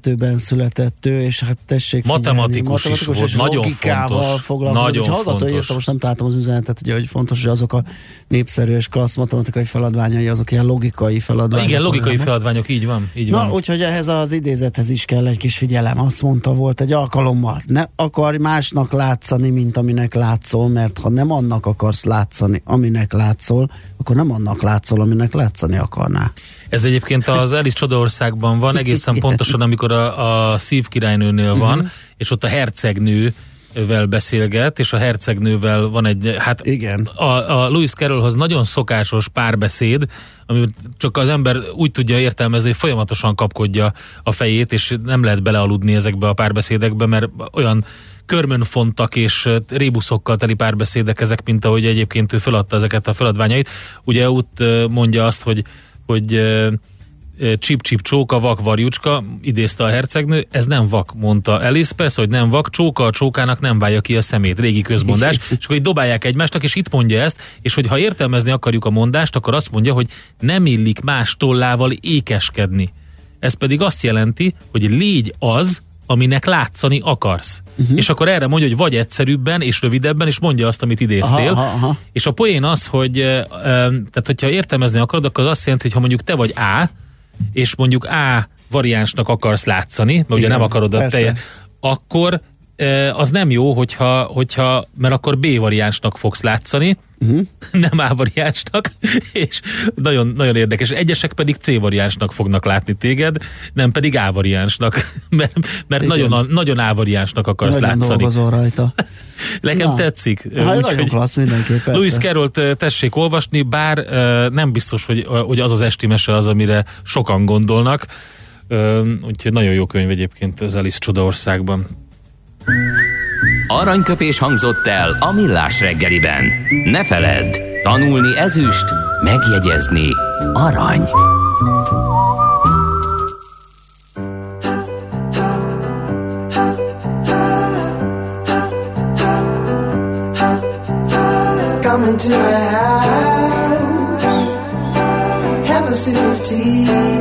1832-ben született ő, és hát tessék Matematikus, figyelni, matematikus is volt, nagyon fontos. Nagyon hallgató írta, most nem találtam az üzenetet, ugye, hogy fontos, hogy azok a népszerű és klassz matematikai feladványai, azok ilyen logikai feladványok. Igen, logikai nem? feladványok, így van. Így Na, van. úgyhogy ehhez az idézethez is kell egy kis figyelem. Azt mondta volt egy alkalommal, ne akarj másnak látszani, mint aminek látszol, mert ha nem annak akarsz látszani, aminek látszol, akkor nem annak látszol, aminek látszani akarná. Ez egyébként az Alice Csodaországban van, egészen pontosan, amikor a, a szív királynőnél van, uh-huh. és ott a hercegnő vel beszélget, és a hercegnővel van egy, hát Igen. A, a Louis Carrollhoz nagyon szokásos párbeszéd, ami csak az ember úgy tudja értelmezni, hogy folyamatosan kapkodja a fejét, és nem lehet belealudni ezekbe a párbeszédekbe, mert olyan körmönfontak és rébuszokkal teli párbeszédek ezek, mint ahogy egyébként ő feladta ezeket a feladványait. Ugye ott mondja azt, hogy, hogy csip-csip csóka, vak varjucska, idézte a hercegnő, ez nem vak, mondta Alice, persze, hogy nem vak, csóka a csókának nem válja ki a szemét, régi közmondás, és akkor így dobálják egymásnak, és itt mondja ezt, és hogyha értelmezni akarjuk a mondást, akkor azt mondja, hogy nem illik más tollával ékeskedni. Ez pedig azt jelenti, hogy légy az, aminek látszani akarsz. Uh-huh. És akkor erre mondja, hogy vagy egyszerűbben és rövidebben, és mondja azt, amit idéztél. Aha, aha, aha. És a poén az, hogy tehát, hogyha értelmezni akarod, akkor az azt jelenti, hogy ha mondjuk te vagy A, és mondjuk A variánsnak akarsz látszani, mert Igen, ugye nem akarod a telje, akkor az nem jó, hogyha, hogyha, mert akkor B variánsnak fogsz látszani, uh-huh. nem A variánsnak, és nagyon, nagyon érdekes. Egyesek pedig C variánsnak fognak látni téged, nem pedig A variánsnak, mert, mert nagyon, nagyon A variánsnak akarsz nagyon látszani. rajta. Nekem Na. tetszik. Hát Úgy, nagyon klassz mindenképp. Louis carroll tessék olvasni, bár nem biztos, hogy, hogy az az esti mese az, amire sokan gondolnak. Úgyhogy nagyon jó könyv egyébként az Alice Csodaországban. Aranyköpés hangzott el a millás reggeliben. Ne feledd, tanulni ezüst, megjegyezni arany. Into my house, have a sip of tea.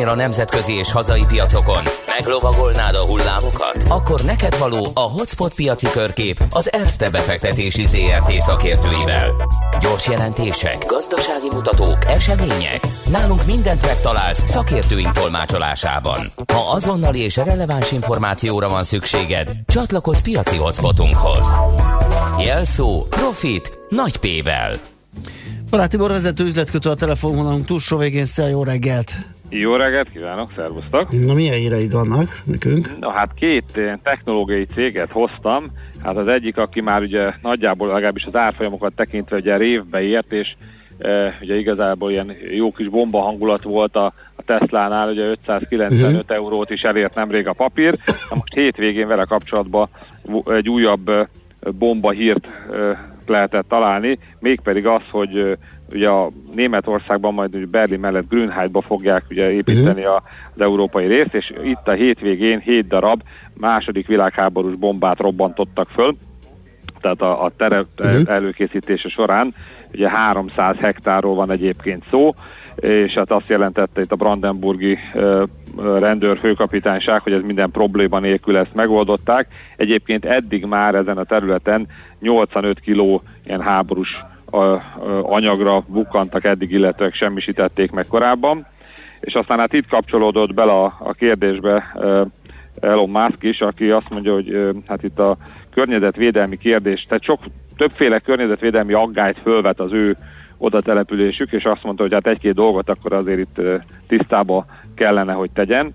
Böngésznél a nemzetközi és hazai piacokon? Meglovagolnád a hullámokat? Akkor neked való a Hotspot piaci körkép az Erste befektetési ZRT szakértőivel. Gyors jelentések, gazdasági mutatók, események. Nálunk mindent megtalálsz szakértőink tolmácsolásában. Ha azonnali és releváns információra van szükséged, csatlakozz piaci hotspotunkhoz. Jelszó Profit nagy P-vel. Baráti Bor vezető üzletkötő a telefonvonalunk túlsó végén. Szia, jó reggelt! Jó reggelt kívánok, szervusztok! Na milyen híreid vannak nekünk? Na hát két technológiai céget hoztam, hát az egyik, aki már ugye nagyjából legalábbis az árfolyamokat tekintve ugye révbe ért, és e, ugye igazából ilyen jó kis bomba hangulat volt a, a Tesla-nál, ugye 595 uh-huh. Mhm. eurót is elért nemrég a papír, na most hétvégén vele kapcsolatban egy újabb bomba hírt lehetett találni, mégpedig az, hogy ugye a Németországban majd ugye Berlin mellett Grünheidba fogják ugye építeni a, az európai részt, és itt a hétvégén 7 darab második világháborús bombát robbantottak föl, tehát a, a terep uh-huh. előkészítése során ugye 300 hektárról van egyébként szó, és hát azt jelentette itt a Brandenburgi rendőrfőkapitányság, hogy ez minden probléma nélkül ezt megoldották. Egyébként eddig már ezen a területen 85 kiló ilyen háborús anyagra bukkantak eddig, illetve semmisítették meg korábban. És aztán hát itt kapcsolódott bele a, a kérdésbe Elon Musk is, aki azt mondja, hogy hát itt a környezetvédelmi kérdés, tehát sok többféle környezetvédelmi aggályt fölvet az ő oda településük, és azt mondta, hogy hát egy-két dolgot akkor azért itt tisztába kellene, hogy tegyen.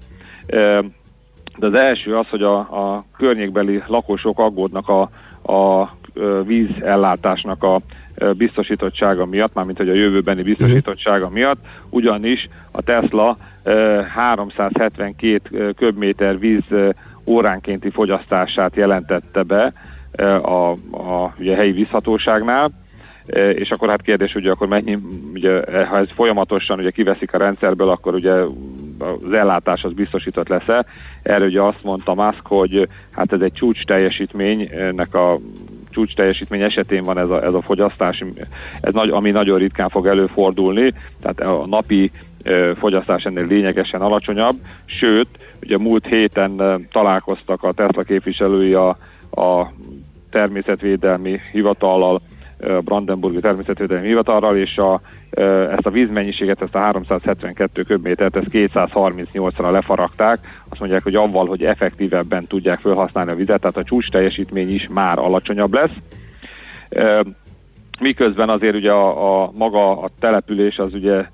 De az első az, hogy a, a környékbeli lakosok aggódnak a, a vízellátásnak a biztosítottsága miatt, mármint hogy a jövőbeni biztosítottsága miatt, ugyanis a Tesla 372 köbméter víz óránkénti fogyasztását jelentette be a, a ugye, helyi vízhatóságnál, és akkor hát kérdés, ugye akkor mennyi, ugye, ha ez folyamatosan ugye kiveszik a rendszerből, akkor ugye az ellátás az biztosított lesz-e. Erre ugye azt mondta Musk, hogy hát ez egy csúcs teljesítménynek a csúcs teljesítmény esetén van ez a, ez a fogyasztás, ez nagy, ami nagyon ritkán fog előfordulni, tehát a napi fogyasztás ennél lényegesen alacsonyabb, sőt, ugye múlt héten találkoztak a Tesla képviselői a, a természetvédelmi hivatallal, Brandenburgi Természetvédelmi Hivatalral, és a, ezt a vízmennyiséget, ezt a 372 köbmétert, ezt 238-ra lefaragták. Azt mondják, hogy avval, hogy effektívebben tudják felhasználni a vizet, tehát a csúcs teljesítmény is már alacsonyabb lesz. Miközben azért ugye a, a maga a település az ugye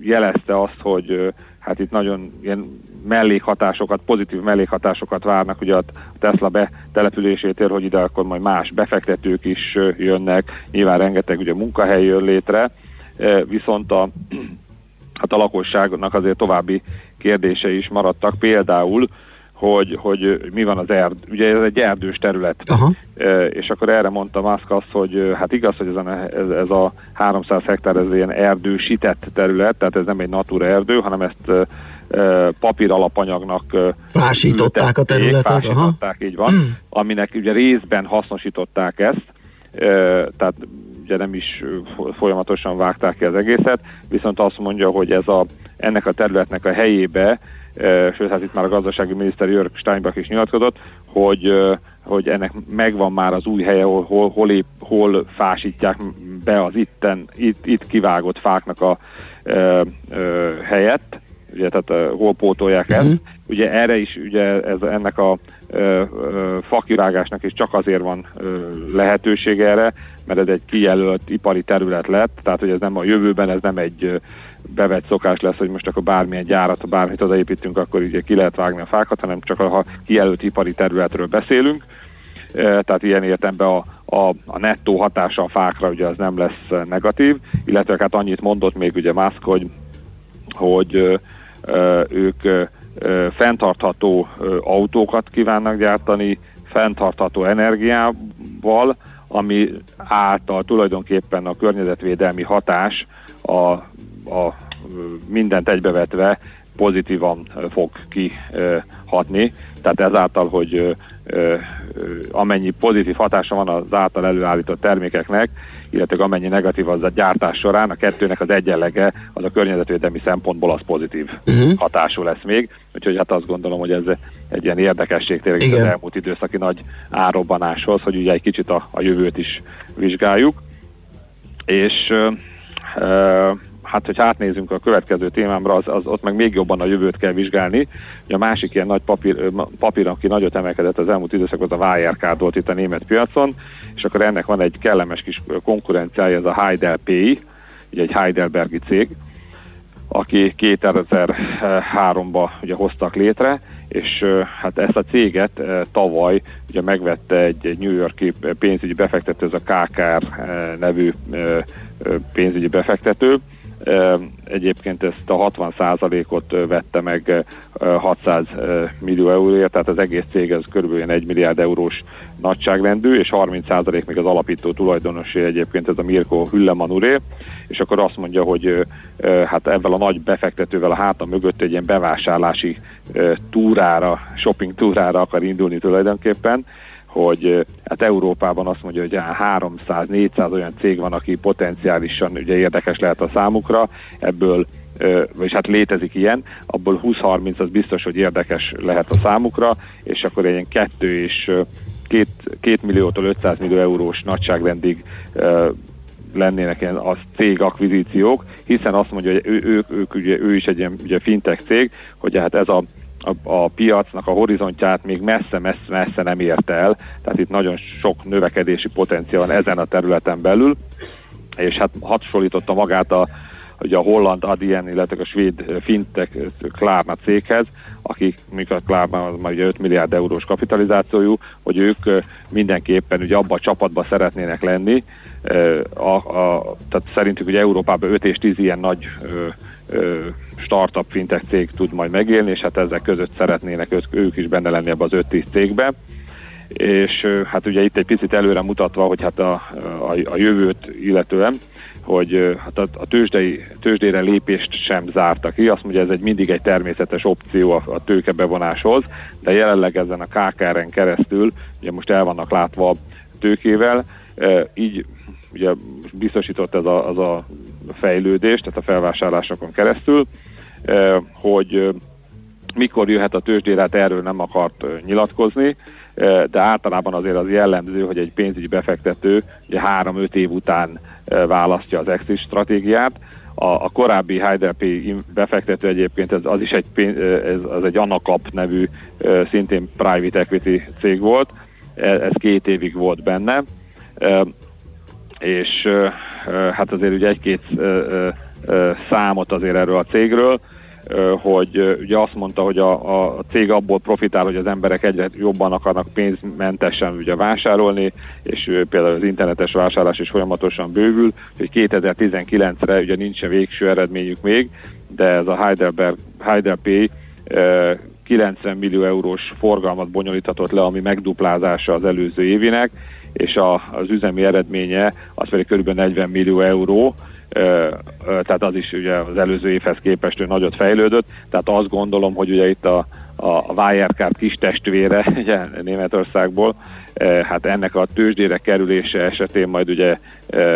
jelezte azt, hogy hát itt nagyon ilyen mellékhatásokat, pozitív mellékhatásokat várnak ugye a Tesla betelepülésétől, hogy ide akkor majd más befektetők is jönnek, nyilván rengeteg ugye munkahely jön létre, viszont a, hát a lakosságnak azért további kérdése is maradtak, például hogy, hogy mi van az erd, ugye ez egy erdős terület, Aha. E, és akkor erre mondta Musk azt, hogy hát igaz, hogy ez a, ez, ez a 300 hektár ez ilyen erdősített terület, tehát ez nem egy natura erdő, hanem ezt papír alapanyagnak fásították a területet. Fásították, aha. így van, hmm. aminek ugye részben hasznosították ezt, tehát ugye nem is folyamatosan vágták ki az egészet, viszont azt mondja, hogy ez a, ennek a területnek a helyébe, sőt, hát itt már a gazdasági miniszter Jörg Steinbach is nyilatkozott, hogy hogy ennek megvan már az új helye, hol, hol, hol, épp, hol fásítják be az itten, itt, itt kivágott fáknak a ö, ö, helyet, ugye, tehát uh, hol pótolják uh-huh. ezt. Ugye erre is ugye ez, ennek a uh, fakirágásnak is csak azért van uh, lehetőség erre, mert ez egy kijelölt ipari terület lett, tehát hogy ez nem a jövőben, ez nem egy uh, bevett szokás lesz, hogy most akkor bármilyen gyárat, ha bármit odaépítünk, akkor ugye ki lehet vágni a fákat, hanem csak ha kijelölt ipari területről beszélünk. Tehát ilyen értemben a, a, a nettó hatása a fákra ugye az nem lesz negatív, illetve hát annyit mondott még ugye Musk, hogy, hogy ők fenntartható autókat kívánnak gyártani, fenntartható energiával, ami által tulajdonképpen a környezetvédelmi hatás a, a mindent egybevetve pozitívan fog kihatni. Tehát ezáltal, hogy amennyi pozitív hatása van az által előállított termékeknek, illetve amennyi negatív az a gyártás során, a kettőnek az egyenlege az a környezetvédelmi szempontból az pozitív uh-huh. hatású lesz még. Úgyhogy hát azt gondolom, hogy ez egy ilyen érdekesség tényleg Igen. az elmúlt időszaki nagy árobbanáshoz, hogy ugye egy kicsit a, a jövőt is vizsgáljuk. És hát, hogy átnézünk a következő témámra, az, az ott meg még jobban a jövőt kell vizsgálni. A másik ilyen nagy papír, papír aki nagyot emelkedett az elmúlt időszakban, az a Wirecard volt itt a német piacon, és akkor ennek van egy kellemes kis konkurenciája, ez a Heidelpay, ugye egy Heidelbergi cég, aki 2003-ba ugye hoztak létre, és hát ezt a céget tavaly ugye megvette egy New Yorki pénzügyi befektető, ez a KKR nevű pénzügyi befektető, Egyébként ezt a 60%-ot vette meg 600 millió euróért, tehát az egész cég ez körülbelül 1 milliárd eurós nagyságrendű, és 30% még az alapító tulajdonosi egyébként ez a Mirko Hüllemanuré, és akkor azt mondja, hogy hát ebben a nagy befektetővel a háta mögött egy ilyen bevásárlási túrára, shopping túrára akar indulni tulajdonképpen, hogy hát Európában azt mondja, hogy 300-400 olyan cég van, aki potenciálisan ugye érdekes lehet a számukra, ebből vagy hát létezik ilyen, abból 20-30 az biztos, hogy érdekes lehet a számukra, és akkor ilyen kettő és két, két milliótól 500 millió eurós nagyságrendig lennének ilyen az cég akvizíciók, hiszen azt mondja, hogy ő, ők, ők ugye, ő is egy ilyen ugye fintech cég, hogy hát ez a a, a piacnak a horizontját még messze-messze nem ért el, tehát itt nagyon sok növekedési potenciál van ezen a területen belül, és hát hasonlította magát a, ugye a holland Adyen, illetve a svéd fintek Klárna céghez, akik, mikor Klárna az már ugye 5 milliárd eurós kapitalizációjú, hogy ők mindenképpen ugye abba a csapatba szeretnének lenni. A, a, tehát szerintük ugye Európában 5 és 10 ilyen nagy startup fintech cég tud majd megélni, és hát ezek között szeretnének ők is benne lenni ebbe az 5-10 cégbe. És hát ugye itt egy picit előre mutatva, hogy hát a, a, a jövőt illetően, hogy hát a, a tőzsdei, tőzsdére lépést sem zárta ki. Azt mondja, ez egy mindig egy természetes opció a, a tőkebevonáshoz, de jelenleg ezen a KKR-en keresztül, ugye most el vannak látva tőkével, így ugye biztosított ez a, az a fejlődés, tehát a felvásárlásokon keresztül, eh, hogy eh, mikor jöhet a tőzsdére, hát erről nem akart eh, nyilatkozni, de általában azért az jellemző, hogy egy pénzügyi befektető ugye három-öt év után választja az exit stratégiát. A, a korábbi Heidelpay befektető egyébként ez, az is egy, ez, az egy Anakap nevű szintén private equity cég volt, ez két évig volt benne, és hát azért ugye egy-két számot azért erről a cégről, hogy ugye azt mondta, hogy a, a cég abból profitál, hogy az emberek egyre jobban akarnak pénzmentesen ugye vásárolni, és például az internetes vásárlás is folyamatosan bővül, hogy 2019-re ugye nincsen végső eredményük még, de ez a Heidelberg, Heidelpay 90 millió eurós forgalmat bonyolíthatott le, ami megduplázása az előző évinek, és a, az üzemi eredménye az pedig kb. 40 millió euró, tehát az is ugye az előző évhez képest nagyot fejlődött, tehát azt gondolom, hogy ugye itt a, a Wirecard kis testvére ugye, Németországból, hát ennek a tőzsdére kerülése esetén majd ugye,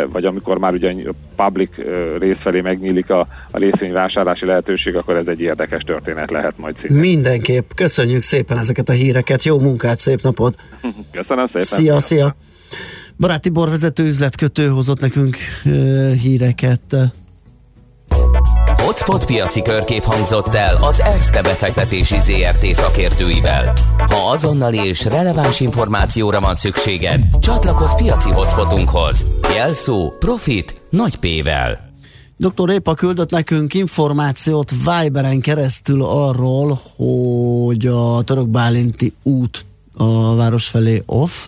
vagy amikor már ugye a public rész felé megnyílik a, a részvényvásárlási lehetőség, akkor ez egy érdekes történet lehet majd szintén. Mindenképp. Köszönjük szépen ezeket a híreket. Jó munkát, szép napot! Köszönöm szépen! Szia, szia! Baráti borvezető üzletkötő hozott nekünk uh, híreket. Hotspot piaci körkép hangzott el az ESZTE befektetési ZRT szakértőivel. Ha azonnali és releváns információra van szükséged, csatlakozz piaci hotspotunkhoz. Jelszó Profit nagy P-vel. Dr. Épa küldött nekünk információt Viberen keresztül arról, hogy a török bálinti út a város felé off,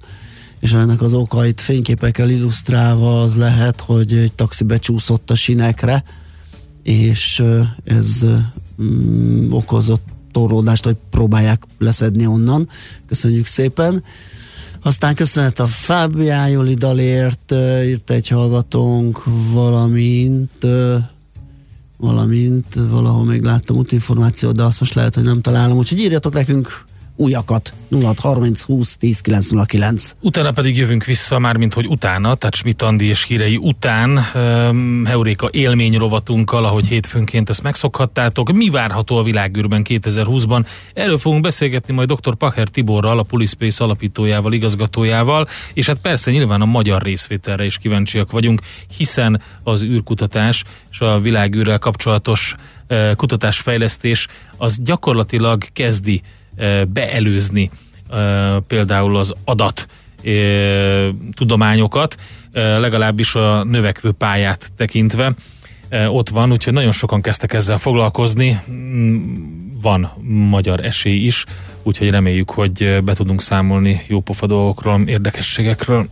és ennek az okait fényképekkel illusztrálva az lehet, hogy egy taxi becsúszott a sinekre, és ez mm, okozott torlódást, hogy próbálják leszedni onnan. Köszönjük szépen. Aztán köszönet a Fábiájoli dalért, írt egy hallgatónk, valamint valamint valahol még láttam útinformációt, de azt most lehet, hogy nem találom. Úgyhogy írjatok nekünk újakat. 0630 20 10 909. Utána pedig jövünk vissza, már mint hogy utána, tehát Schmidt Andi és hírei után um, Heuréka élmény rovatunkkal, ahogy hétfőnként ezt megszokhattátok. Mi várható a világűrben 2020-ban? Erről fogunk beszélgetni majd dr. Pacher Tiborral, a Pulispace alapítójával, igazgatójával, és hát persze nyilván a magyar részvételre is kíváncsiak vagyunk, hiszen az űrkutatás és a világűrrel kapcsolatos uh, kutatásfejlesztés az gyakorlatilag kezdi beelőzni például az adat tudományokat, legalábbis a növekvő pályát tekintve ott van, úgyhogy nagyon sokan kezdtek ezzel foglalkozni. Mm, van magyar esély is, úgyhogy reméljük, hogy be tudunk számolni jópofa dolgokról, érdekességekről.